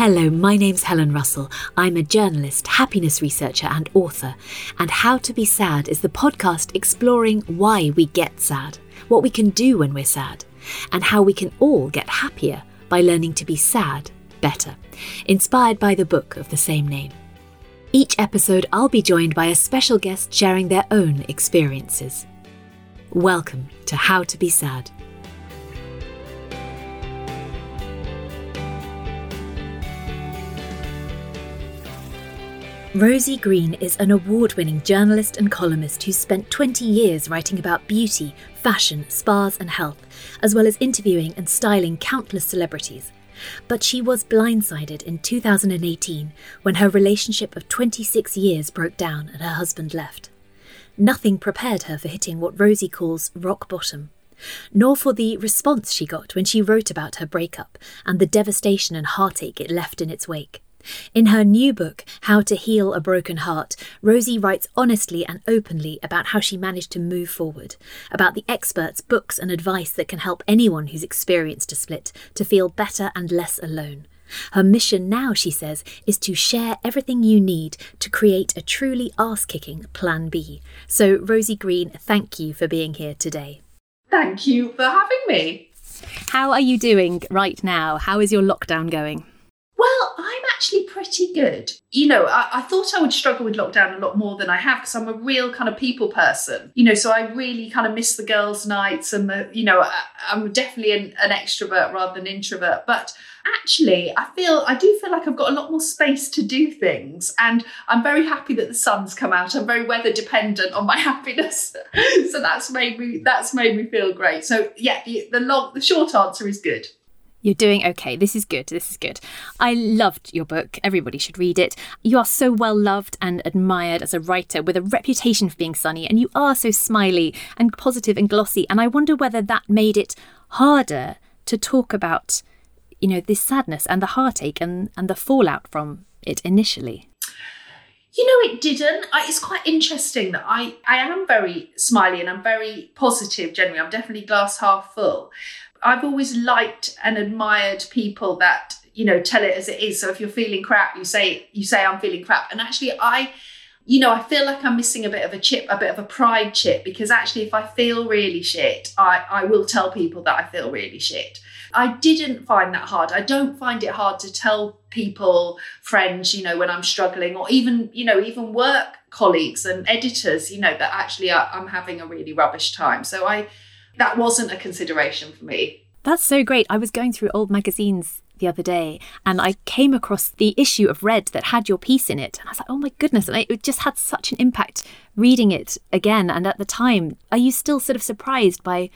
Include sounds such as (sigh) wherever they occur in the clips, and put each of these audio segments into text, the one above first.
Hello, my name's Helen Russell. I'm a journalist, happiness researcher, and author. And How to Be Sad is the podcast exploring why we get sad, what we can do when we're sad, and how we can all get happier by learning to be sad better, inspired by the book of the same name. Each episode, I'll be joined by a special guest sharing their own experiences. Welcome to How to Be Sad. Rosie Green is an award winning journalist and columnist who spent 20 years writing about beauty, fashion, spas, and health, as well as interviewing and styling countless celebrities. But she was blindsided in 2018 when her relationship of 26 years broke down and her husband left. Nothing prepared her for hitting what Rosie calls rock bottom, nor for the response she got when she wrote about her breakup and the devastation and heartache it left in its wake. In her new book, How to Heal a Broken Heart, Rosie writes honestly and openly about how she managed to move forward, about the experts, books, and advice that can help anyone who's experienced a split to feel better and less alone. Her mission now, she says, is to share everything you need to create a truly ass kicking Plan B. So, Rosie Green, thank you for being here today. Thank you for having me. How are you doing right now? How is your lockdown going? Actually pretty good. You know, I, I, thought I would struggle with lockdown a lot more than I have because I'm a real kind of people person. You know, so I really kind of miss the girls' nights and the, you know, I, am definitely an, an extrovert rather than introvert. But actually, I feel, I do feel like I've got a lot more space to do things. And I'm very happy that the sun's come out. I'm very weather dependent on my (laughs) happiness. so that's made me, that's made me feel great. So yeah, the, the long, the short answer is good. You're doing okay. This is good. This is good. I loved your book. Everybody should read it. You are so well loved and admired as a writer with a reputation for being sunny, and you are so smiley and positive and glossy. And I wonder whether that made it harder to talk about, you know, this sadness and the heartache and, and the fallout from it initially. You know, it didn't. I, it's quite interesting that I, I am very smiley and I'm very positive generally. I'm definitely glass half full. I've always liked and admired people that you know tell it as it is. So if you're feeling crap, you say you say I'm feeling crap. And actually, I you know, I feel like I'm missing a bit of a chip, a bit of a pride chip, because actually, if I feel really shit, I, I will tell people that I feel really shit. I didn't find that hard. I don't find it hard to tell people, friends, you know, when I'm struggling, or even, you know, even work colleagues and editors, you know, that actually I, I'm having a really rubbish time. So I, that wasn't a consideration for me. That's so great. I was going through old magazines the other day and I came across the issue of Red that had your piece in it. And I was like, oh my goodness. And it just had such an impact reading it again. And at the time, are you still sort of surprised by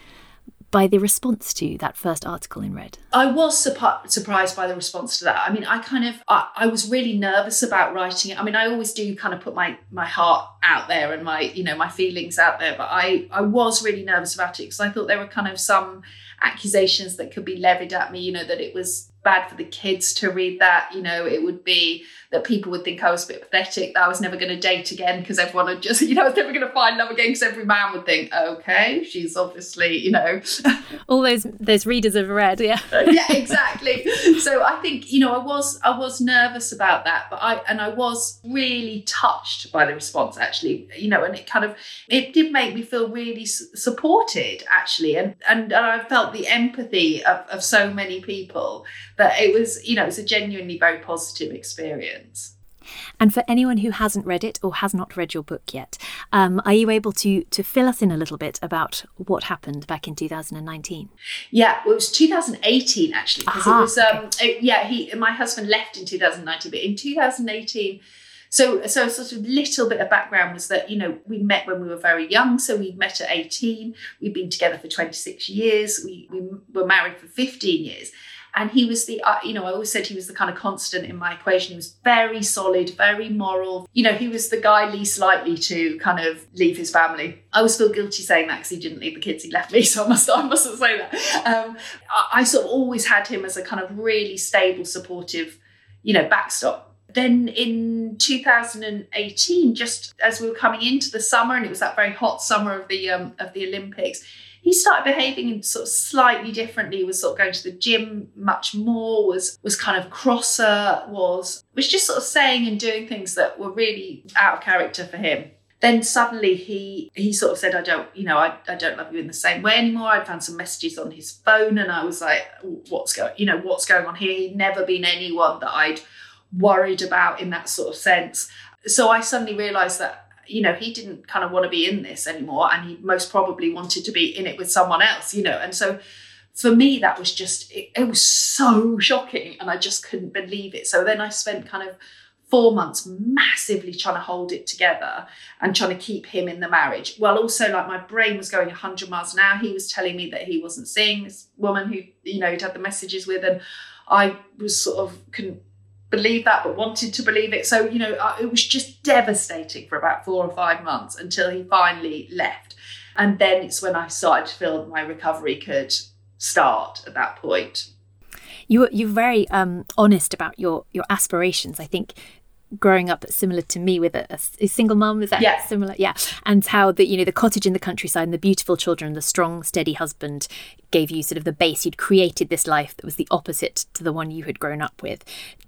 by the response to that first article in Red? I was surprised by the response to that. I mean, I kind of, I, I, was really nervous about writing it. I mean, I always do kind of put my my heart out there and my, you know, my feelings out there, but I I was really nervous about it because I thought there were kind of some accusations that could be levied at me. You know, that it was bad for the kids to read that. You know, it would be that people would think I was a bit pathetic, that I was never going to date again because everyone would just, (laughs) you know, I was never going to find love again because every man would think, okay, she's obviously, you know. (laughs) All those those readers have read, yeah. (laughs) yeah, exactly. So I think, you know, I was I was nervous about that, but I and I was really touched by the response actually, you know, and it kind of it did make me feel really supported actually, and and, and I felt the empathy of, of so many people that it was, you know, it was a genuinely very positive experience. And for anyone who hasn't read it or has not read your book yet, um, are you able to to fill us in a little bit about what happened back in 2019? Yeah, well, it was 2018 actually, because it was um, it, yeah. He, my husband left in 2019, but in 2018. So, so sort of little bit of background was that you know we met when we were very young. So we met at 18. We've been together for 26 years. We, we were married for 15 years and he was the uh, you know i always said he was the kind of constant in my equation. He was very solid very moral. You know he was the guy least likely to kind of leave his family. I always feel guilty saying that because he didn't leave the kids he left me (laughs) so i must i mustn't say that. Um, I, I sort of always had him as a kind of really stable supportive you know backstop then in 2018 just as we were coming into the summer and it was that very hot summer of the um, of the olympics he started behaving in sort of slightly differently was sort of going to the gym much more was was kind of crosser was was just sort of saying and doing things that were really out of character for him. Then suddenly he he sort of said i don't you know I, I don't love you in the same way anymore. I found some messages on his phone and i was like what's going you know what's going on here? He'd never been anyone that i'd worried about in that sort of sense so i suddenly realized that you know he didn't kind of want to be in this anymore and he most probably wanted to be in it with someone else you know and so for me that was just it, it was so shocking and i just couldn't believe it so then i spent kind of four months massively trying to hold it together and trying to keep him in the marriage. Well, also like my brain was going 100 miles an hour. He was telling me that he wasn't seeing this woman who, you know, he'd had the messages with, and I was sort of couldn't believe that, but wanted to believe it. So, you know, it was just devastating for about four or five months until he finally left. And then it's when I started to feel my recovery could start at that point. You you're very um, honest about your your aspirations. I think growing up similar to me with a, a single mum is that yeah. similar? Yeah. And how the you know the cottage in the countryside and the beautiful children the strong steady husband gave you sort of the base. You'd created this life that was the opposite to the one you had grown up with.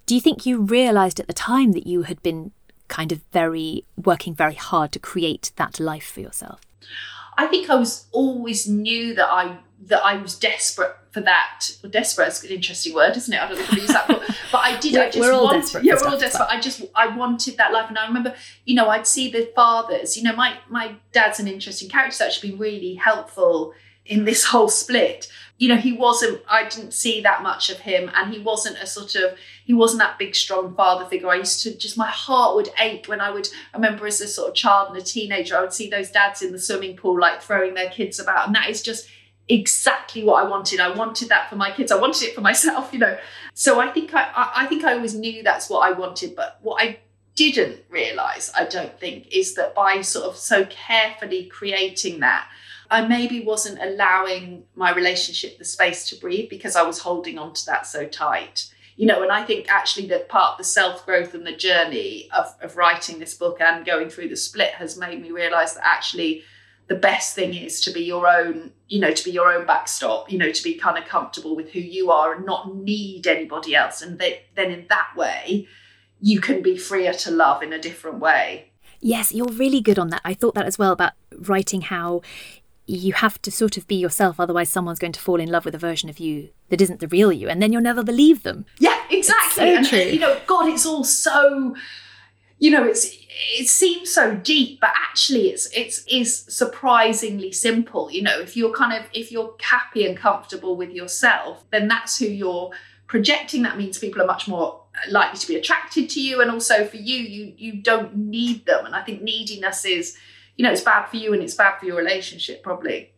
Do you think you realized at the time that you had been kind of very working very hard to create that life for yourself? I think i was always knew that i that i was desperate for that. Well, desperate is an interesting word, isn't it? I don't know if I use that, but, (laughs) but I did. I just we're all wanted, desperate. Yeah, we're all desperate. I just I wanted that life, and I remember, you know, I'd see the fathers. You know, my my dad's an interesting character. He's actually been really helpful in this whole split. You know, he wasn't. I didn't see that much of him, and he wasn't a sort of. He wasn't that big, strong father figure. I used to just my heart would ache when I would. I remember as a sort of child and a teenager, I would see those dads in the swimming pool, like throwing their kids about, and that is just exactly what I wanted. I wanted that for my kids. I wanted it for myself, you know. So I think I, I think I always knew that's what I wanted. But what I didn't realize, I don't think, is that by sort of so carefully creating that, I maybe wasn't allowing my relationship the space to breathe because I was holding on to that so tight. You know, and I think actually that part the self growth and the journey of, of writing this book and going through the split has made me realize that actually the best thing is to be your own you know to be your own backstop you know to be kind of comfortable with who you are and not need anybody else. And they, then in that way you can be freer to love in a different way. Yes you're really good on that. I thought that as well about writing how you have to sort of be yourself otherwise someone's going to fall in love with a version of you that isn't the real you and then you'll never believe them. Yeah exactly. So and, true. you know god it's all so you know it's it seems so deep but actually it's it's is surprisingly simple you know. If you're kind of if you're happy and comfortable with yourself then that's who you're projecting. That means people are much more likely to be attracted to you and also for you you you don't need them. And i think neediness is you know it's bad for you and it's bad for your relationship probably.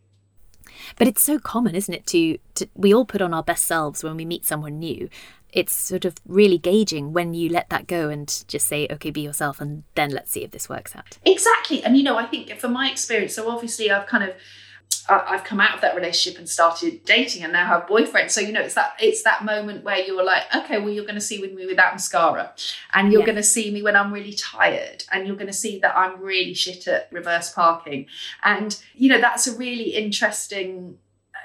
But it's so common isn't it to, to we all put on our best selves when we meet someone new it's sort of really gauging when you let that go and just say, okay, be yourself, and then let's see if this works out. Exactly. And, you know, I think from my experience, so obviously I've kind of, I've come out of that relationship and started dating and now have boyfriends. So, you know, it's that, it's that moment where you're like, okay, well, you're going to see with me without mascara and you're yeah. going to see me when I'm really tired and you're going to see that I'm really shit at reverse parking. And, you know, that's a really interesting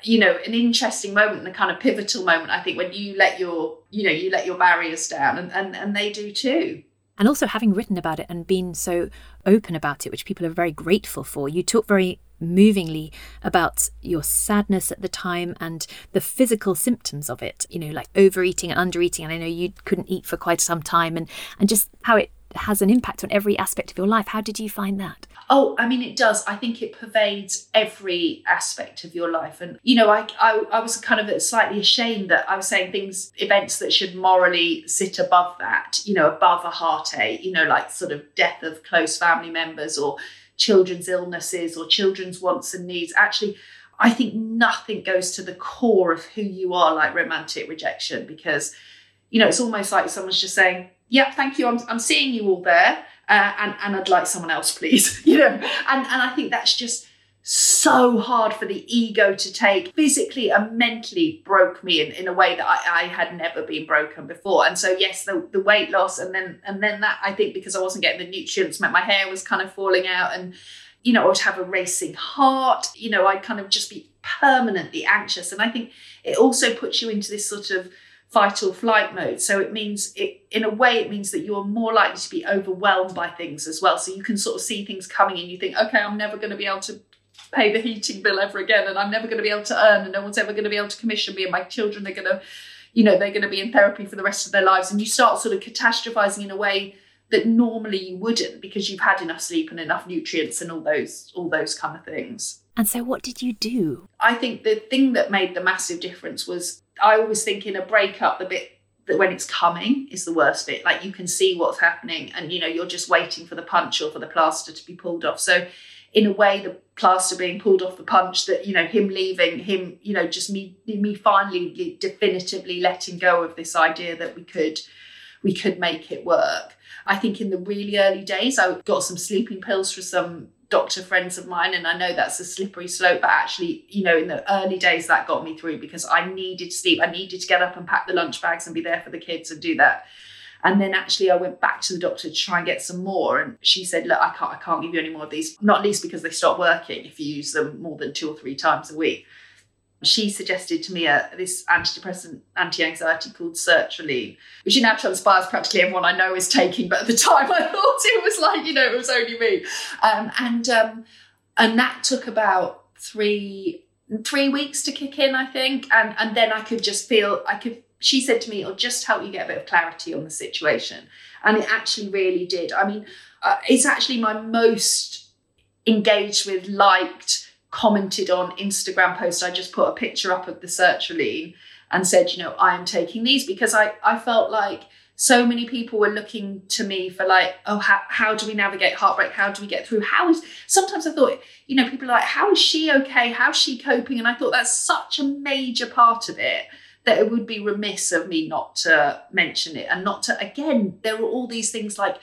you know an interesting moment and a kind of pivotal moment i think when you let your you know you let your barriers down and and, and they do too. And also having written about it and been so open about it which people are very grateful for you talk very movingly about your sadness at the time and the physical symptoms of it you know like overeating and undereating and i know you couldn't eat for quite some time and and just how it has an impact on every aspect of your life. How did you find that Oh, I mean, it does. I think it pervades every aspect of your life. And, you know, I, I, I was kind of slightly ashamed that I was saying things, events that should morally sit above that, you know, above a heartache, you know, like sort of death of close family members or children's illnesses or children's wants and needs. Actually, I think nothing goes to the core of who you are like romantic rejection because, you know, it's almost like someone's just saying, yeah, thank you. I'm, I'm seeing you all there uh, and and I'd like someone else, please. (laughs) you know, and and I think that's just so hard for the ego to take physically and mentally broke me in, in a way that I, I had never been broken before and so yes the, the weight loss and then and then that I think because I wasn't getting the nutrients meant my hair was kind of falling out and you know I would have a racing heart you know I'd kind of just be permanently anxious. And I think it also puts you into this sort of fight or flight mode. So it means it in a way it means that you're more likely to be overwhelmed by things as well. So you can sort of see things coming and you think, okay, I'm never going to be able to pay the heating bill ever again and I'm never going to be able to earn and no one's ever going to be able to commission me and my children are going to you know they're going to be in therapy for the rest of their lives and you start sort of catastrophizing in a way that normally you wouldn't because you've had enough sleep and enough nutrients and all those all those kind of things and so what did you do i think the thing that made the massive difference was i always think in a breakup the bit that when it's coming is the worst bit. Like you can see what's happening and you know you're just waiting for the punch or for the plaster to be pulled off. So in a way the plaster being pulled off the punch that you know him leaving him you know just me me finally definitively letting go of this idea that we could we could make it work. I think in the really early days i got some sleeping pills for some doctor friends of mine and i know that's a slippery slope but actually you know in the early days that got me through because i needed sleep i needed to get up and pack the lunch bags and be there for the kids and do that and then actually I went back to the doctor to try and get some more. And she said, look, I can't, I can't give you any more of these, not least because they stop working if you use them more than two or three times a week. She suggested to me a, this antidepressant, anti-anxiety called sertraline, which now transpires practically everyone I know is taking. But at the (laughs) time, I thought it was like, you know, it was only me. Um, and um, and that took about three three weeks to kick in, I think. And and then I could just feel I could she said to me, it'll just help you get a bit of clarity on the situation. And it actually really did. I mean, uh, it's actually my most engaged with, liked, commented on Instagram post. I just put a picture up of the sertraline and said, you know, I am taking these because I, I felt like so many people were looking to me for like, oh, how, how do we navigate heartbreak? How do we get through? How is, sometimes I thought, you know, people are like, how is she okay? How's she coping? And I thought that's such a major part of it that it would be remiss of me not to mention it and not to again there are all these things like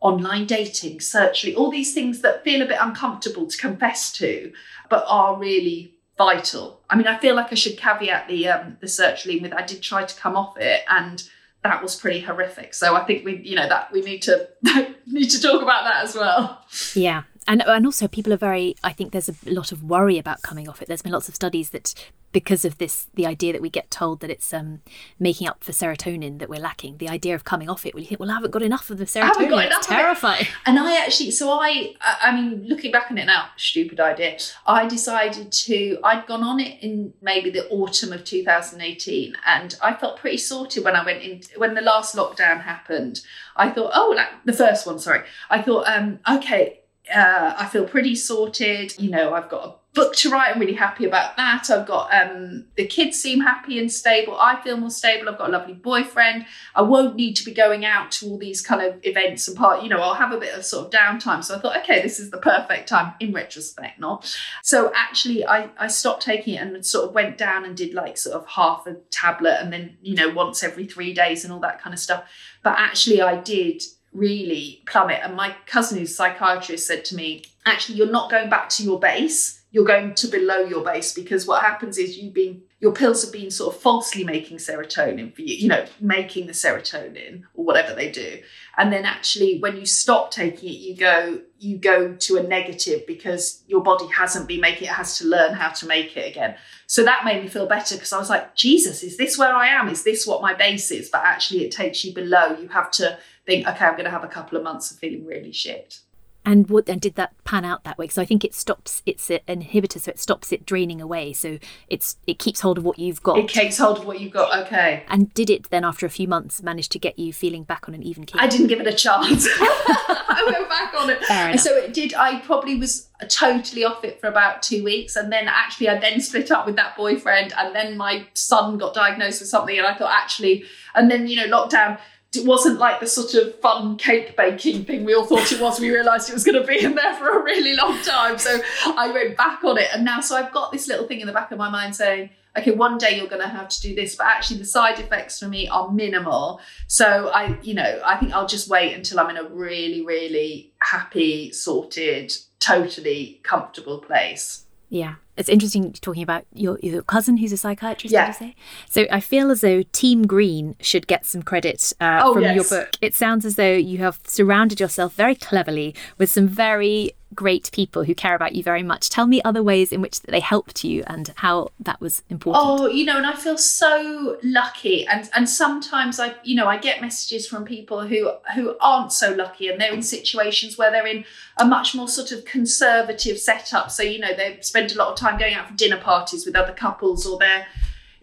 online dating searchly all these things that feel a bit uncomfortable to confess to but are really vital. I mean i feel like i should caveat the um the sertraline with i did try to come off it and that was pretty horrific. So i think we you know that we need to (laughs) need to talk about that as well. Yeah and and also people are very i think there's a lot of worry about coming off it. There's been lots of studies that because of this the idea that we get told that it's um, making up for serotonin that we're lacking the idea of coming off it well you think well i haven't got enough of the serotonin. got it's terrifying it. and i actually so i i mean looking back on it now stupid idea. I decided to i'd gone on it in maybe the autumn of 2018 and i felt pretty sorted when i went in when the last lockdown happened. I thought oh like the first one sorry. I thought um okay uh, I feel pretty sorted. You know, I've got a book to write. I'm really happy about that. I've got um, the kids seem happy and stable. I feel more stable. I've got a lovely boyfriend. I won't need to be going out to all these kind of events and part. You know, I'll have a bit of sort of downtime. So I thought, okay, this is the perfect time. In retrospect, not. So actually, I I stopped taking it and sort of went down and did like sort of half a tablet and then you know once every three days and all that kind of stuff. But actually, I did really plummet. And my cousin, who's a psychiatrist, said to me, actually, you're not going back to your base you're going to below your base because what happens is you've been your pills have been sort of falsely making serotonin for you, you know, making the serotonin or whatever they do. And then actually when you stop taking it, you go you go to a negative because your body hasn't been making it, has to learn how to make it again. So that made me feel better because I was like, Jesus, is this where I am? Is this what my base is? But actually it takes you below. You have to think, okay, I'm gonna have a couple of months of feeling really shit. And what and did that pan out that way? So I think it stops. It's an inhibitor, so it stops it draining away. So it's it keeps hold of what you've got. It keeps hold of what you've got. Okay. And did it then after a few months manage to get you feeling back on an even keel? I didn't give it a chance. (laughs) I went back on it. And so it did. I probably was totally off it for about two weeks, and then actually I then split up with that boyfriend, and then my son got diagnosed with something, and I thought actually, and then you know lockdown it wasn't like the sort of fun cake baking thing we all thought it was. We realised it was going to be in there for a really long time. So I went back on it. And now, so I've got this little thing in the back of my mind saying, okay, one day you're going to have to do this, but actually the side effects for me are minimal. So I, you know, I think I'll just wait until I'm in a really, really happy, sorted, totally comfortable place. Yeah. It's interesting talking about your, your cousin who's a psychiatrist, yeah. did you say? So I feel as though Team Green should get some credit uh, oh, from yes. your book. It sounds as though you have surrounded yourself very cleverly with some very great people who care about you very much. Tell me other ways in which they helped you and how that was important. Oh, you know, and I feel so lucky. And and sometimes I, you know, I get messages from people who who aren't so lucky and they're in situations where they're in a much more sort of conservative setup. So, you know, they spend a lot of time going out for dinner parties with other couples or they're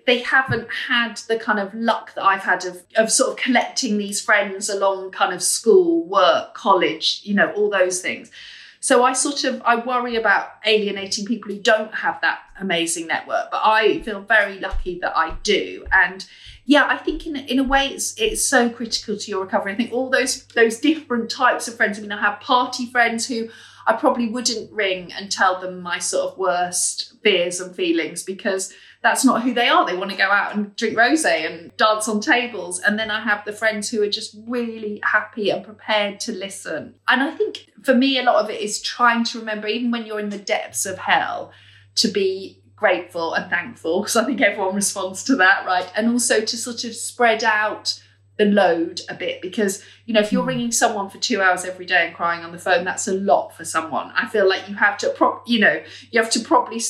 they haven't had the kind of luck that I've had of, of sort of collecting these friends along kind of school, work, college, you know, all those things. So I sort of I worry about alienating people who don't have that amazing network, but I feel very lucky that I do. And yeah, I think in in a way it's it's so critical to your recovery. I think all those those different types of friends. I mean, I have party friends who I probably wouldn't ring and tell them my sort of worst fears and feelings because that's not who they are. They want to go out and drink rosé and dance on tables. And then I have the friends who are just really happy and prepared to listen. And I think for me, a lot of it is trying to remember, even when you're in the depths of hell, to be grateful and thankful, because I think everyone responds to that, right? And also to sort of spread out the load a bit because you know if you're hmm. ringing someone for two hours every day and crying on the phone that's a lot for someone. I feel like you have to prop you know you have to probably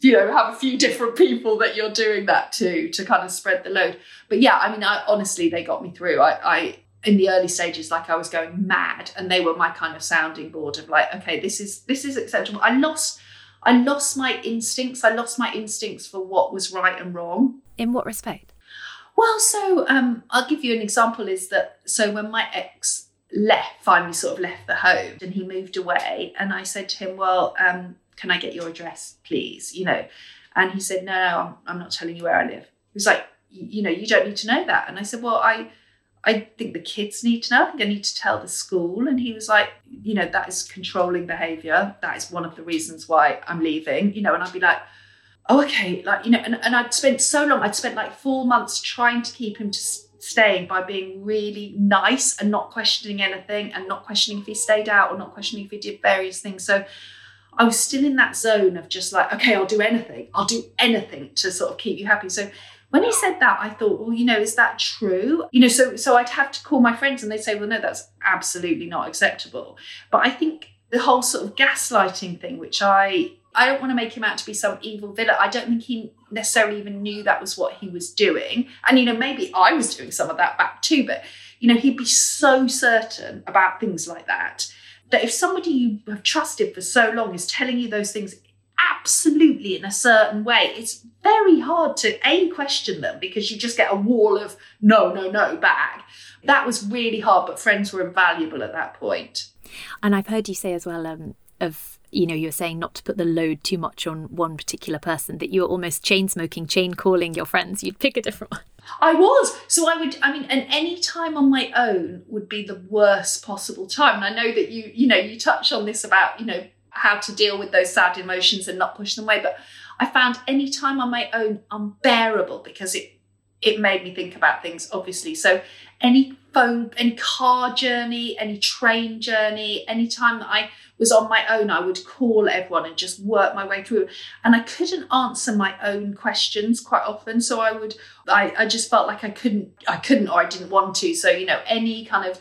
you know have a few (laughs) different people that you're doing that to to kind of spread the load. But yeah i mean i honestly they got me through. I i in the early stages like i was going mad and they were my kind of sounding board of like okay this is this is acceptable. I lost i lost my instincts. I lost my instincts for what was right and wrong. In what respect well, so um, I'll give you an example is that so when my ex left, finally sort of left the home and he moved away, and I said to him, Well, um, can I get your address, please? You know, and he said, No, no, I'm, I'm not telling you where I live. He was like, You know, you don't need to know that. And I said, Well, I, I think the kids need to know. I think I need to tell the school. And he was like, you know, that is controlling behavior. That is one of the reasons why I'm leaving, you know, and I'd be like, oh, okay, like, you know, and, and I'd spent so long, I'd spent like four months trying to keep him to staying by being really nice and not questioning anything and not questioning if he stayed out or not questioning if he did various things. So I was still in that zone of just like, okay, I'll do anything. I'll do anything to sort of keep you happy. So when he said that, I thought, well, you know, is that true? You know, so so I'd have to call my friends and they'd say, well, no, that's absolutely not acceptable. But I think the whole sort of gaslighting thing, which I I don't want to make him out to be some evil villain. I don't think he necessarily even knew that was what he was doing. And, you know, maybe I was doing some of that back too, but, you know, he'd be so certain about things like that that if somebody you have trusted for so long is telling you those things absolutely in a certain way, it's very hard to A, question them because you just get a wall of no, no, no back. That was really hard, but friends were invaluable at that point. And I've heard you say as well um, of you know, you were saying not to put the load too much on one particular person, that you were almost chain smoking, chain calling your friends. You'd pick a different one. I was. So I would, I mean, and any time on my own would be the worst possible time. And I know that you, you know, you touch on this about, you know, how to deal with those sad emotions and not push them away. But I found any time on my own unbearable because it it made me think about things, obviously. So any phone, any car journey, any train journey, any time that I was on my own, I would call everyone and just work my way through. And I couldn't answer my own questions quite often. So I would, I, I just felt like I couldn't, I couldn't or I didn't want to. So, you know, any kind of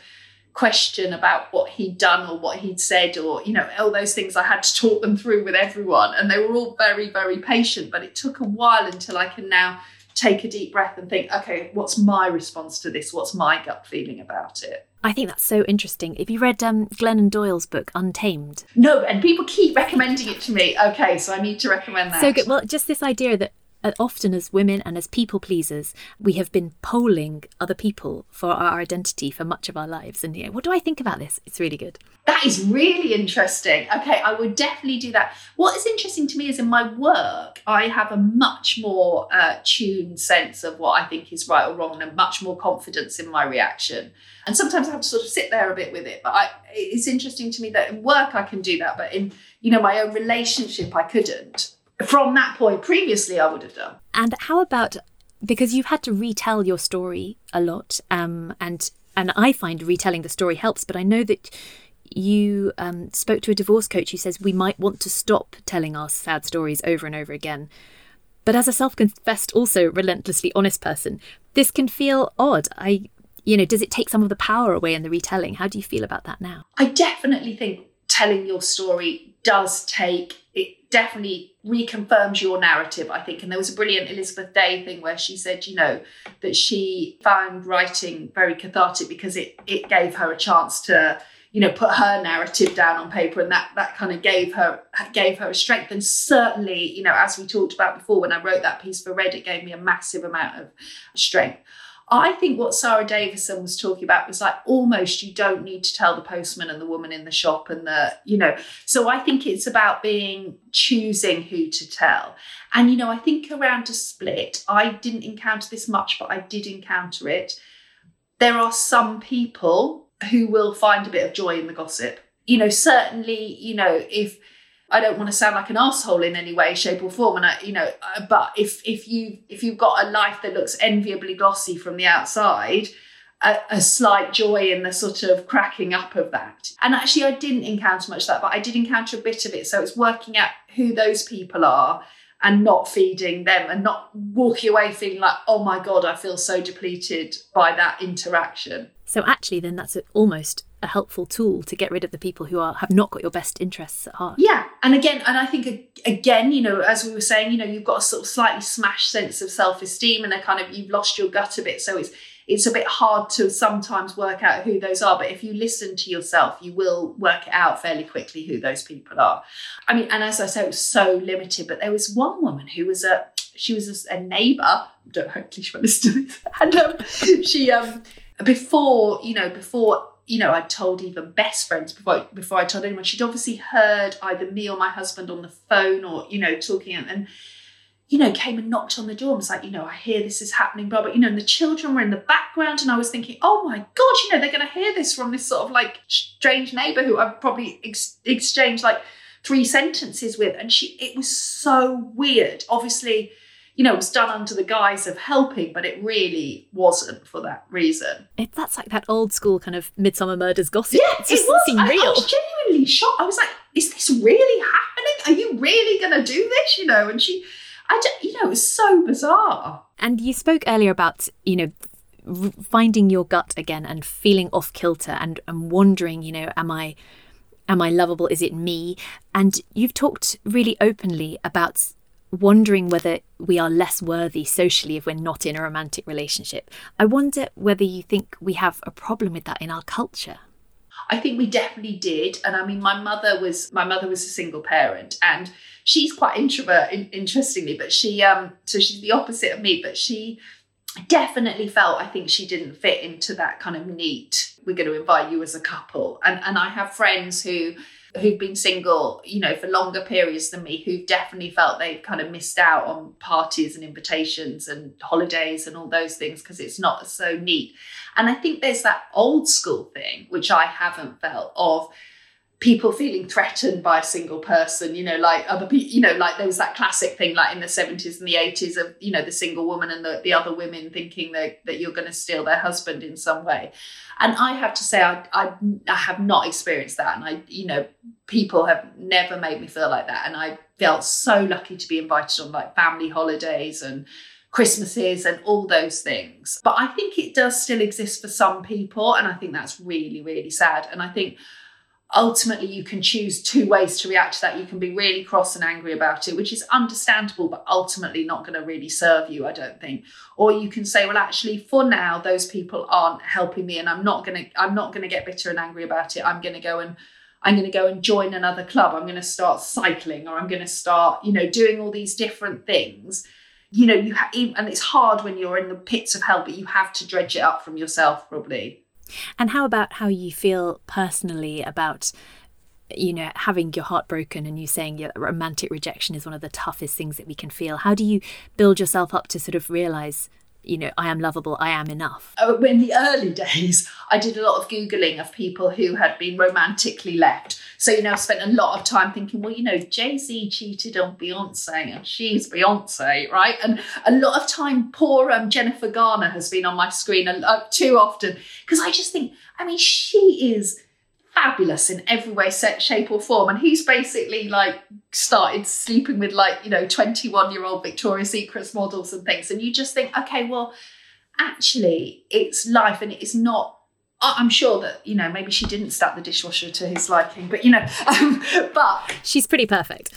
question about what he'd done or what he'd said or you know all those things i had to talk them through with everyone and they were all very very patient but it took a while until i can now take a deep breath and think, okay, what's my response to this? What's my gut feeling about it? I think that's so interesting. Have you read um, Glennon Doyle's book, Untamed? No, and people keep recommending it to me. Okay, so I need to recommend that. So good. Well, just this idea that often as women and as people pleasers, we have been polling other people for our identity for much of our lives. And you know, what do I think about this? It's really good. That is really interesting. Okay, I would definitely do that. What is interesting to me is in my work, I have a much more uh, tuned sense of what I think is right or wrong and much more confidence in my reaction. And sometimes I have to sort of sit there a bit with it. But I, it's interesting to me that in work I can do that, but in you know my own relationship I couldn't from that point previously I would have done. And how about because you've had to retell your story a lot, um, and and I find retelling the story helps, but I know that you um, spoke to a divorce coach who says we might want to stop telling our sad stories over and over again. But as a self-confessed, also relentlessly honest person, this can feel odd. I, you know, does it take some of the power away in the retelling? How do you feel about that now? I definitely think telling your story does take it definitely reconfirms your narrative i think. And there was a brilliant elizabeth day thing where she said you know that she found writing very cathartic because it it gave her a chance to you know put her narrative down on paper. And that that kind of gave her gave her a strength. And certainly you know as we talked about before when i wrote that piece for red it gave me a massive amount of strength I think what Sara Davison was talking about was like almost you don't need to tell the postman and the woman in the shop and the, you know. So I think it's about being choosing who to tell. And, you know, I think around a split, I didn't encounter this much, but I did encounter it. There are some people who will find a bit of joy in the gossip. You know, certainly, you know, if I don't want to sound like an asshole in any way, shape, or form. And I, you know, uh, but if if you if you've got a life that looks enviably glossy from the outside, a, a, slight joy in the sort of cracking up of that. And actually, I didn't encounter much of that, but I did encounter a bit of it. So it's working out who those people are and not feeding them and not walking away feeling like, oh my God, I feel so depleted by that interaction. So actually, then that's almost a helpful tool to get rid of the people who are have not got your best interests at heart. Yeah, and again, and I think again, you know, as we were saying, you know, you've got a sort of slightly smashed sense of self esteem, and a kind of you've lost your gut a bit, so it's it's a bit hard to sometimes work out who those are. But if you listen to yourself, you will work it out fairly quickly who those people are. I mean, and as I say, it was so limited. But there was one woman who was a she was a, a neighbour. Don't hopefully she won't listen to this, and (laughs) um, (laughs) she um before you know before you know, I'd told even best friends before before I told anyone. She'd obviously heard either me or my husband on the phone or, you know, talking and, and you know, came and knocked on the door and was like, you know, I hear this is happening, blah, blah, you know, and the children were in the background. And I was thinking, oh my God, you know, they're going to hear this from this sort of like strange neighbor who I've probably ex- exchanged like three sentences with. And she, it was so weird. Obviously, you know, it was done under the guise of helping, but it really wasn't for that reason. It, that's like that old school kind of Midsomer Murders gossip. Yeah, it, just was. I, I, was genuinely shocked. I was like, is this really happening? Are you really going to do this? You know, and she, I, just, you know, it was so bizarre. And you spoke earlier about, you know, finding your gut again and feeling off kilter and, and wondering, you know, am I am I lovable? Is it me? And you've talked really openly about wondering whether we are less worthy socially if we're not in a romantic relationship. I wonder whether you think we have a problem with that in our culture. I think we definitely did, and I mean, my mother was my mother was a single parent, and she's quite introvert, interestingly, but she um so she's the opposite of me, but she definitely felt I think she didn't fit into that kind of neat. We're going to invite you as a couple, and and I have friends who who've been single, you know, for longer periods than me, who've definitely felt they've kind of missed out on parties and invitations and holidays and all those things because it's not so neat. And I think there's that old school thing, which I haven't felt of people feeling threatened by a single person, you know, like other people, you know, like there was that classic thing like in the 70s and the 80s of, you know, the single woman and the, the other women thinking that, that you're going to steal their husband in some way. And I have to say, I, I, I have not experienced that. And I, you know, people have never made me feel like that. And I felt so lucky to be invited on like family holidays and Christmases and all those things. But I think it does still exist for some people. And I think that's really, really sad. And I think ultimately you can choose two ways to react to that. You can be really cross and angry about it, which is understandable, but ultimately not going to really serve you, I don't think. Or you can say, well, actually, for now, those people aren't helping me, and I'm not going to, I'm not going to get bitter and angry about it. I'm going to go and I'm going to go and join another club. I'm going to start cycling, or I'm going to start, you know, doing all these different things. You know, you ha- and it's hard when you're in the pits of hell, but you have to dredge it up from yourself, probably. And how about how you feel personally about you know having your heart broken and you saying yeah, romantic rejection is one of the toughest things that we can feel how do you build yourself up to sort of realize you know, I am lovable, I am enough? Uh, in the early (laughs) days, I did a lot of Googling of people who had been romantically left. So, you know, I've spent a lot of time thinking, well, you know, Jay Z cheated on Beyonce and she's Beyonce, right? And a lot of time, poor um, Jennifer Garner has been on my screen uh, too often because I just think, I mean, she is fabulous in every way, shape, or form. And he's basically like started sleeping with like, you know, 21 year old Victoria's Secrets models and things. And you just think, okay, well, actually, it's life and it's not I'm sure that you know maybe she didn't stack the dishwasher to his liking, but you know, (laughs) um, but she's pretty perfect.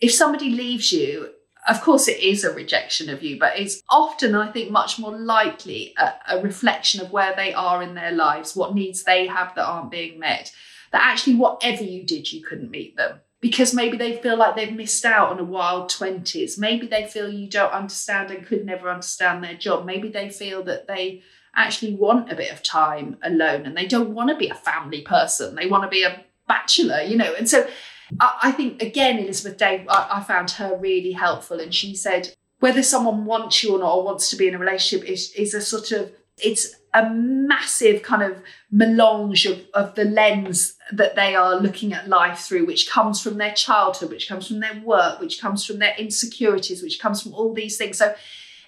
If somebody leaves you, of course it is a rejection of you, but it's often I think much more likely a, a reflection of where they are in their lives, what needs they have that aren't being met. That actually, whatever you did, you couldn't meet them because maybe they feel like they've missed out on a wild 20s. Maybe they feel you don't understand and could never understand their job. Maybe they feel that they actually want a bit of time alone and they don't want to be a family person. They want to be a bachelor, you know. And so I, I think, again, Elizabeth Day, I, I found her really helpful. And she said, whether someone wants you or not or wants to be in a relationship is, is a sort of, it's a massive kind of melange of, of the lens that they are looking at life through, which comes from their childhood, which comes from their work, which comes from their insecurities, which comes from all these things. So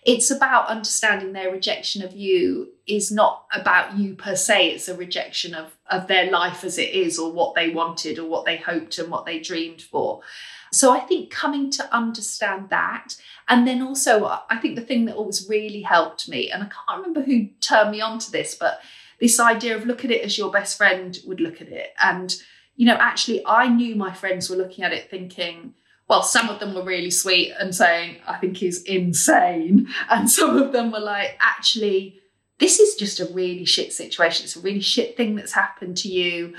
it's about understanding their rejection of you is not about you per se it's a rejection of of their life as it is or what they wanted or what they hoped and what they dreamed for. So i think coming to understand that and then also i think the thing that always really helped me and i can't remember who turned me on to this but this idea of look at it as your best friend would look at it. And you know actually i knew my friends were looking at it thinking well, some of them were really sweet and saying, I think he's insane. And some of them were like, actually, this is just a really shit situation. It's a really shit thing that's happened to you.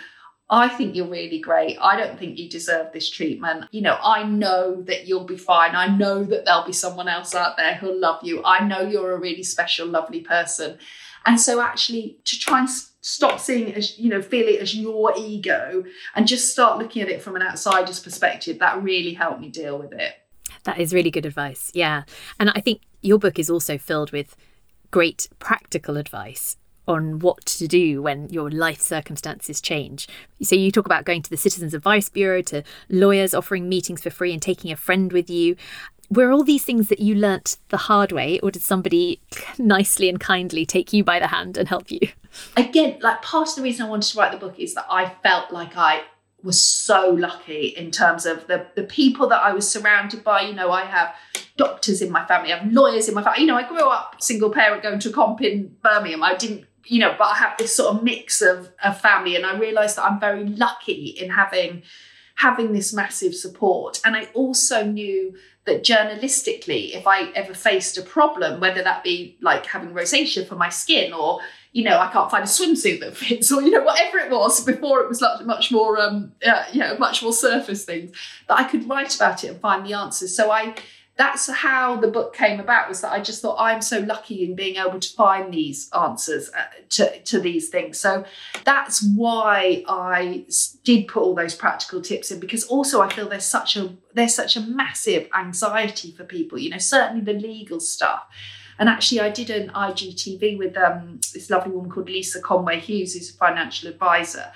I think you're really great. I don't think you deserve this treatment. You know, I know that you'll be fine. I know that there'll be someone else out there who'll love you. I know you're a really special, lovely person. And so, actually, to try and stop seeing it as you know feel it as your ego and just start looking at it from an outsider's perspective. That really helped me deal with it. That is really good advice. Yeah. And i think your book is also filled with great practical advice on what to do when your life circumstances change. So, you talk about going to the Citizens Advice Bureau, to lawyers offering meetings for free and taking a friend with you were all these things that you learnt the hard way, or did somebody (laughs) nicely and kindly take you by the hand and help you? Again, like part of the reason I wanted to write the book is that I felt like I was so lucky in terms of the, the people that I was surrounded by. You know, I have doctors in my family, I have lawyers in my family. You know, I grew up single parent going to a comp in Birmingham. I didn't, you know, but I have this sort of mix of, of family, and I realised that I'm very lucky in having having this massive support. And I also knew that journalistically, if I ever faced a problem, whether that be like having rosacea for my skin or, you know, I can't find a swimsuit that fits or, you know, whatever it was before it was much more, um, uh, you know, much more surface things, that I could write about it and find the answers. So I, that's how the book came about was that I just thought I'm so lucky in being able to find these answers uh, to, to these things. So that's why I did put all those practical tips in because also I feel there's such a there's such a massive anxiety for people, you know, certainly the legal stuff. And actually, I did an IGTV with um, this lovely woman called Lisa Conway Hughes, who's a financial advisor.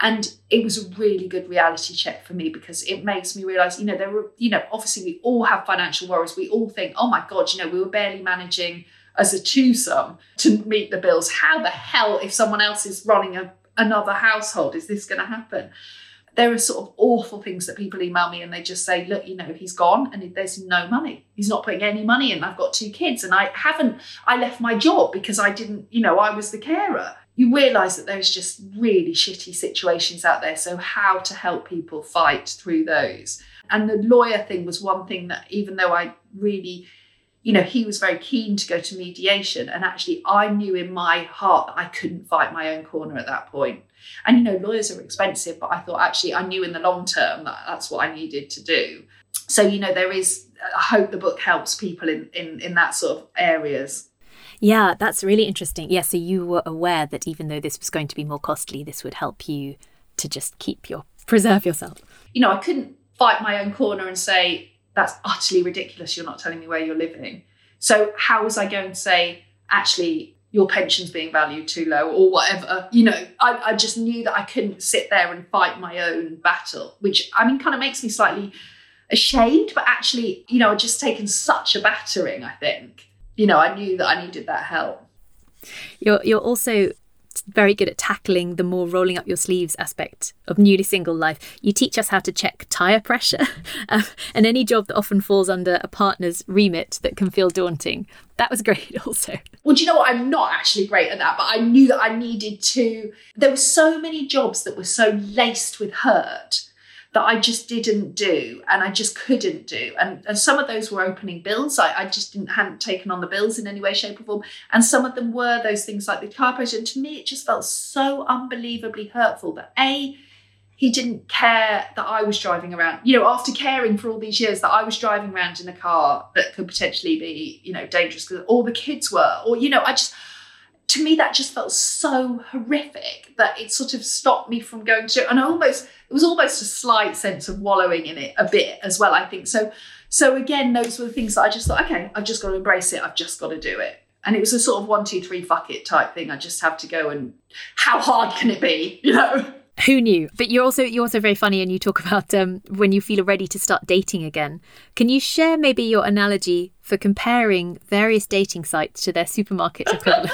And it was a really good reality check for me because it makes me realize, you know, there were, you know, obviously we all have financial worries. We all think, oh my God, you know, we were barely managing as a twosome to meet the bills. How the hell, if someone else is running a, another household, is this going to happen? There are sort of awful things that people email me and they just say, look, you know, he's gone and there's no money. He's not putting any money in. I've got two kids and I haven't, I left my job because I didn't, you know, I was the carer you realize that there's just really shitty situations out there. So, how to help people fight through those. And the lawyer thing was one thing that, even though I really, you know, he was very keen to go to mediation, and actually, I knew in my heart that I couldn't fight my own corner at that point. And, you know, lawyers are expensive, but I thought actually, I knew in the long term that that's what I needed to do. So, you know, there is, I hope the book helps people in, in, in that sort of areas. Yeah, that's really interesting. Yeah, so you were aware that even though this was going to be more costly, this would help you to just keep your preserve yourself. You know, I couldn't fight my own corner and say that's utterly ridiculous. You're not telling me where you're living. So how was I going to say actually your pension's being valued too low or whatever? You know, I, I just knew that I couldn't sit there and fight my own battle, which I mean, kind of makes me slightly ashamed, but actually, you know, I'd just taken such a battering. I think you know, I knew that I needed that help. You're you're also very good at tackling the more rolling up your sleeves aspect of newly single life. You teach us how to check tyre pressure uh, (laughs) and any job that often falls under a partner's remit that can feel daunting. That was great, (laughs) also. Well, do you know what? I'm not actually great at that, but I knew that I needed to. There were so many jobs that were so laced with hurt that I just didn't do and I just couldn't do. And, and some of those were opening bills. I, I just didn't hadn't taken on the bills in any way, shape, or form. And some of them were those things like the car pressure. And to me, it just felt so unbelievably hurtful that A, he didn't care that I was driving around, you know, after caring for all these years that I was driving around in a car that could potentially be, you know, dangerous because all the kids were, or, you know, I just, to me, that just felt so horrific that it sort of stopped me from going to, and I almost, it was almost a slight sense of wallowing in it a bit as well, I think. So, so again, those were the things that I just thought, okay, I've just got to embrace it. I've just got to do it. And it was a sort of one, two, three, fuck it type thing. I just have to go and how hard can it be? (laughs) You know? Who knew? But you're also you're also very funny, and you talk (laughs) about um, when you feel ready to start dating again. Can you share maybe your analogy for comparing various dating sites to their supermarket (laughs) equivalents?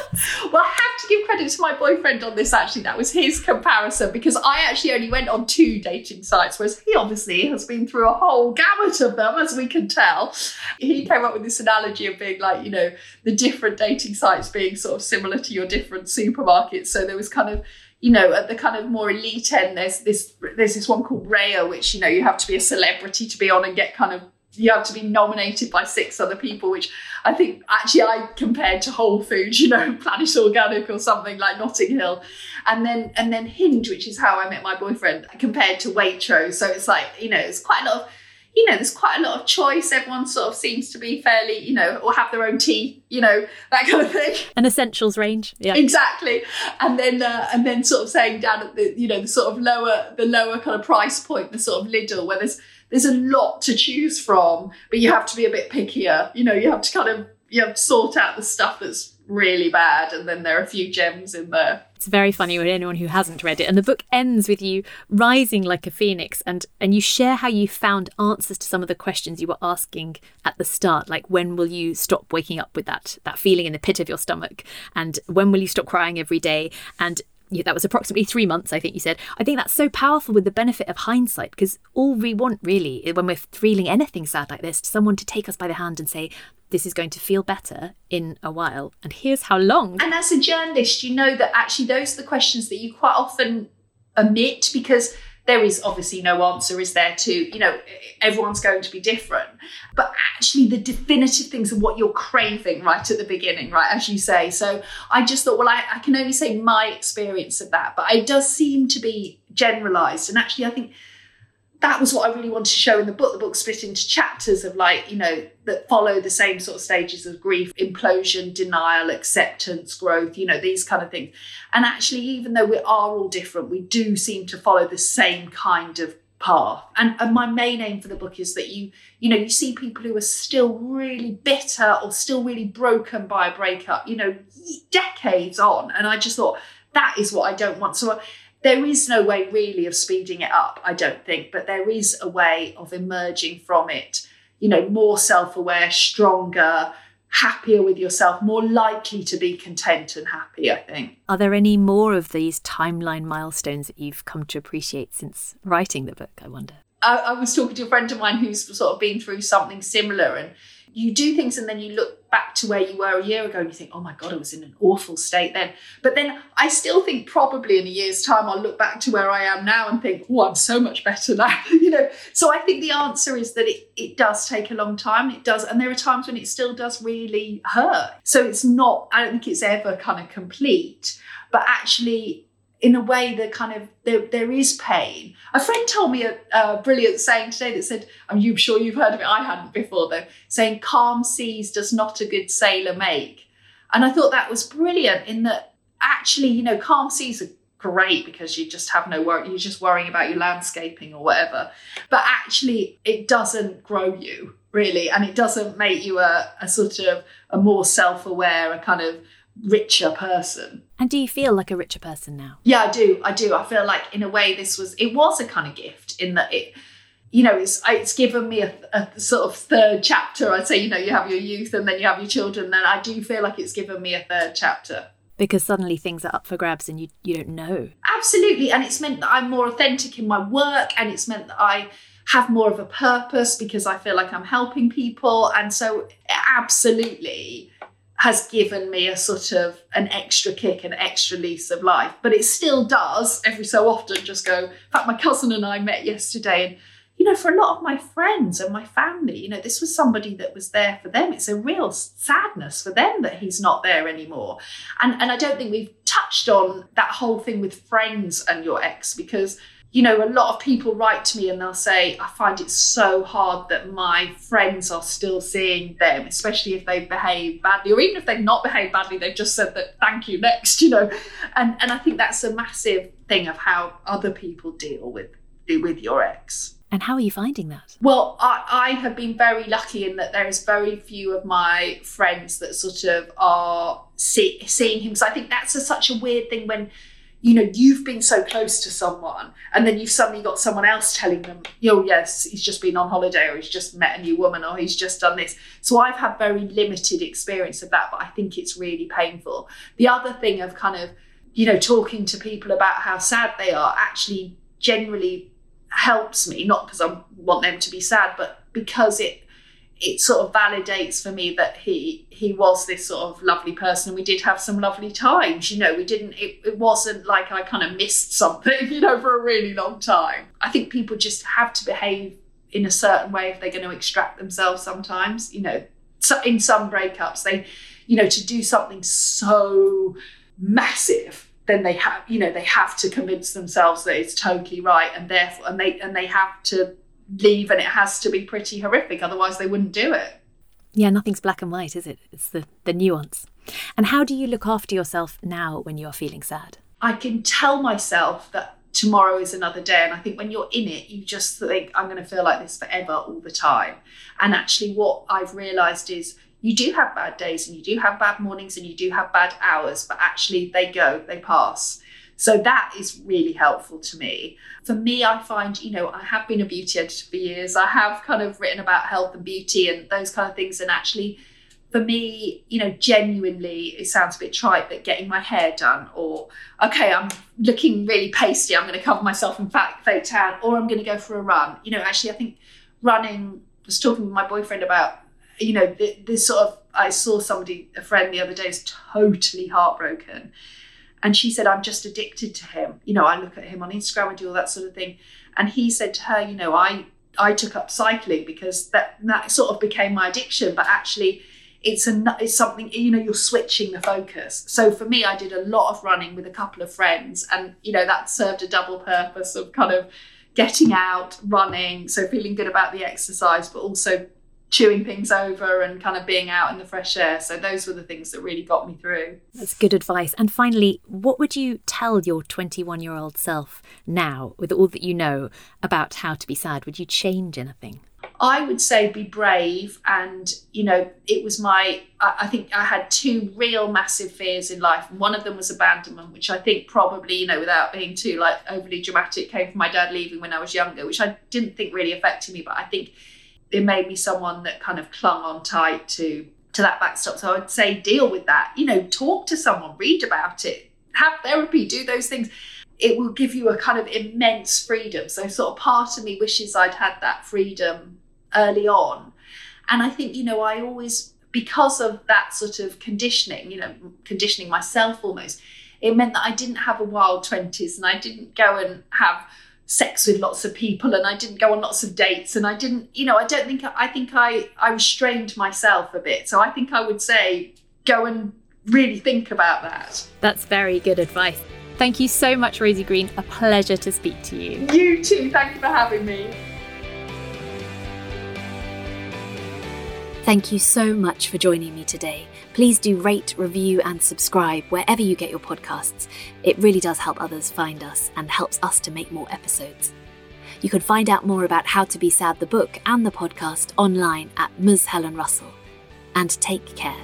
well, I have to give credit to my boyfriend on this. Actually, that was his comparison because I actually only went on two dating sites, whereas he obviously has been through a whole gamut of them, as we can tell. He came up with this analogy of being like, you know, the different dating sites being sort of similar to your different supermarkets. So there was kind of you know, at the kind of more elite end, there's this there's this one called Raya, which you know you have to be a celebrity to be on and get kind of you have to be nominated by six other people, which I think actually I compared to Whole Foods, you know, (laughs) Planet Organic or something like Notting Hill, and then and then Hinge, which is how I met my boyfriend, compared to Waitrose. So it's like you know, it's quite a lot of you know, there's quite a lot of choice. Everyone sort of seems to be fairly, you know, or have their own tea, you know, that kind of thing. (laughs) An essentials range, yeah, exactly. And then, uh, and then, sort of saying down at the, you know, the sort of lower, the lower kind of price point, the sort of Lidl, where there's there's a lot to choose from, but you have to be a bit pickier. You know, you have to kind of you have to sort out the stuff that's really bad, and then there are a few gems in there. It's very funny with anyone who hasn't read it. And the book ends with you rising like a phoenix, and and you share how you found answers to some of the questions you were asking at the start, like when will you stop waking up with that that feeling in the pit of your stomach, and when will you stop crying every day, and that was approximately three months, I think you said. I think that's so powerful with the benefit of hindsight because all we want really, when we're feeling anything sad like this, someone to take us by the hand and say, this is going to feel better in a while. And here's how long. And as a journalist, you know that actually those are the questions that you quite often omit because there is obviously no answer is there to you know everyone's going to be different. But actually the definitive things are what you're craving right at the beginning right as you say. So i just thought well i, I can only say my experience of that but it does seem to be generalized. And actually i think that was what I really wanted to show in the book. The book split into chapters of like, you know, that follow the same sort of stages of grief, implosion, denial, acceptance, growth, you know, these kind of things. And actually, even though we are all different, we do seem to follow the same kind of path. And, and my main aim for the book is that you, you know, you see people who are still really bitter or still really broken by a breakup, you know, decades on. And I just thought, that is what I don't want. So uh, there is no way really of speeding it up, I don't think, but there is a way of emerging from it, you know, more self aware, stronger, happier with yourself, more likely to be content and happy, I think. Are there any more of these timeline milestones that you've come to appreciate since writing the book? I wonder. I, I was talking to a friend of mine who's sort of been through something similar, and you do things and then you look back to where you were a year ago and you think, oh my God, I was in an awful state then. But then I still think probably in a year's time, I'll look back to where I am now and think, oh, I'm so much better (laughs) now. you know, so I think the answer is that it, it does take a long time. It does. And there are times when it still does really hurt. So it's not, I don't think it's ever kind of complete, but actually in a way that kind of there, there is pain. A friend told me a, a, brilliant saying today that said, I'm sure you've heard of it? I hadn't before though." Saying, "Calm seas does not a good sailor make," and I thought that was brilliant. In that, actually, you know, calm seas are great because you just have no worry. You're just worrying about your landscaping or whatever, but actually, it doesn't grow you really, and it doesn't make you a, a sort of a more self-aware, a kind of richer person. And do you feel like a richer person now? Yeah, I do. I do. I feel like in a way this was it was a kind of gift in that it you know it's it's given me a, a sort of third chapter. I'd say you know you have your youth and then you have your children. Then I do feel like it's given me a third chapter. because suddenly things are up for grabs and you, you don't know. Absolutely. And it's meant that I'm more authentic in my work and it's meant that I have more of a purpose because I feel like I'm helping people. And so, absolutely has given me a sort of an extra kick, an extra lease of life. But it still does every so often just go. In fact, my cousin and I met yesterday and you know, for a lot of my friends and my family, you know, this was somebody that was there for them. It's a real sadness for them that he's not there anymore. And and I don't think we've touched on that whole thing with friends and your ex because you know, a lot of people write to me and they'll say, I find it so hard that my friends are still seeing them, especially if they've behaved badly, or even if they've not behaved badly, they've just said that thank you next, you know. And and I think that's a massive thing of how other people deal with with your ex. And how are you finding that? Well, I, I have been very lucky in that there is very few of my friends that sort of are see, seeing him. So I think that's a, such a weird thing when you know you've been so close to someone and then you've suddenly got someone else telling them oh yes he's just been on holiday or he's just met a new woman or he's just done this. So i've had very limited experience of that but i think it's really painful. The other thing of kind of you know talking to people about how sad they are actually generally helps me, not because I want them to be sad, but because it it sort of validates for me that he he was this sort of lovely person. And we did have some lovely times you know we didn't it, it wasn't like i kind of missed something (laughs) you know for a really long time. I think people just have to behave in a certain way if they're going to extract themselves sometimes you know. So in some breakups they you know to do something so massive then they have you know they have to convince themselves that it's totally right and therefore and they and they have to leave and it has to be pretty horrific otherwise they wouldn't do it. Yeah nothing's black and white is it? It's the the nuance. And how do you look after yourself now when you're feeling sad? I can tell myself that tomorrow is another day and i think when you're in it you just think i'm going to feel like this forever all the time. And actually what i've realized is you do have bad days and you do have bad mornings and you do have bad hours, but actually they go, they pass. So that is really helpful to me. For me, I find, you know, I have been a beauty editor for years. I have kind of written about health and beauty and those kind of things. And actually, for me, you know, genuinely, it sounds a bit trite, but getting my hair done, or okay, I'm looking really pasty, I'm going to cover myself in fat, fake tan, or I'm going to go for a run. You know, actually, I think running. I was talking with my boyfriend about you know, this sort of, I saw somebody, a friend the other day, is totally heartbroken. And she said, I'm just addicted to him. You know, I look at him on Instagram and do all that sort of thing. And he said to her, you know, I, I took up cycling because that, that sort of became my addiction, but actually, it's a it's something you know you're switching the focus so for me i did a lot of running with a couple of friends and you know that served a double purpose of kind of getting out running so feeling good about the exercise but also chewing things over and kind of being out in the fresh air. So those were the things that really got me through. That's good advice. And finally, what would you tell your 21 year old self now, with all that you know about how to be sad? Would you change anything? I would say be brave. And, you know, it was my, I think I had two real massive fears in life. And one of them was abandonment, which I think probably, you know, without being too like overly dramatic, came from my dad leaving when I was younger, which I didn't think really affected me. But I think it made me someone that kind of clung on tight to to that backstop. So I would say deal with that. You know, talk to someone, read about it, have therapy, do those things. It will give you a kind of immense freedom. So sort of part of me wishes I'd had that freedom early on. And I think, you know, I always because of that sort of conditioning, you know, conditioning myself almost, it meant that I didn't have a wild 20s and I didn't go and have sex with lots of people and I didn't go on lots of dates and I didn't you know I don't think I think I I restrained myself a bit. So I think I would say go and really think about that. That's very good advice. Thank you so much Rosie Green. A pleasure to speak to you. You too. Thank you for having me Thank you so much for joining me today. Please do rate, review, and subscribe wherever you get your podcasts. It really does help others find us and helps us to make more episodes. You can find out more about How to Be Sad, the book, and the podcast online at Ms. Helen Russell. And take care.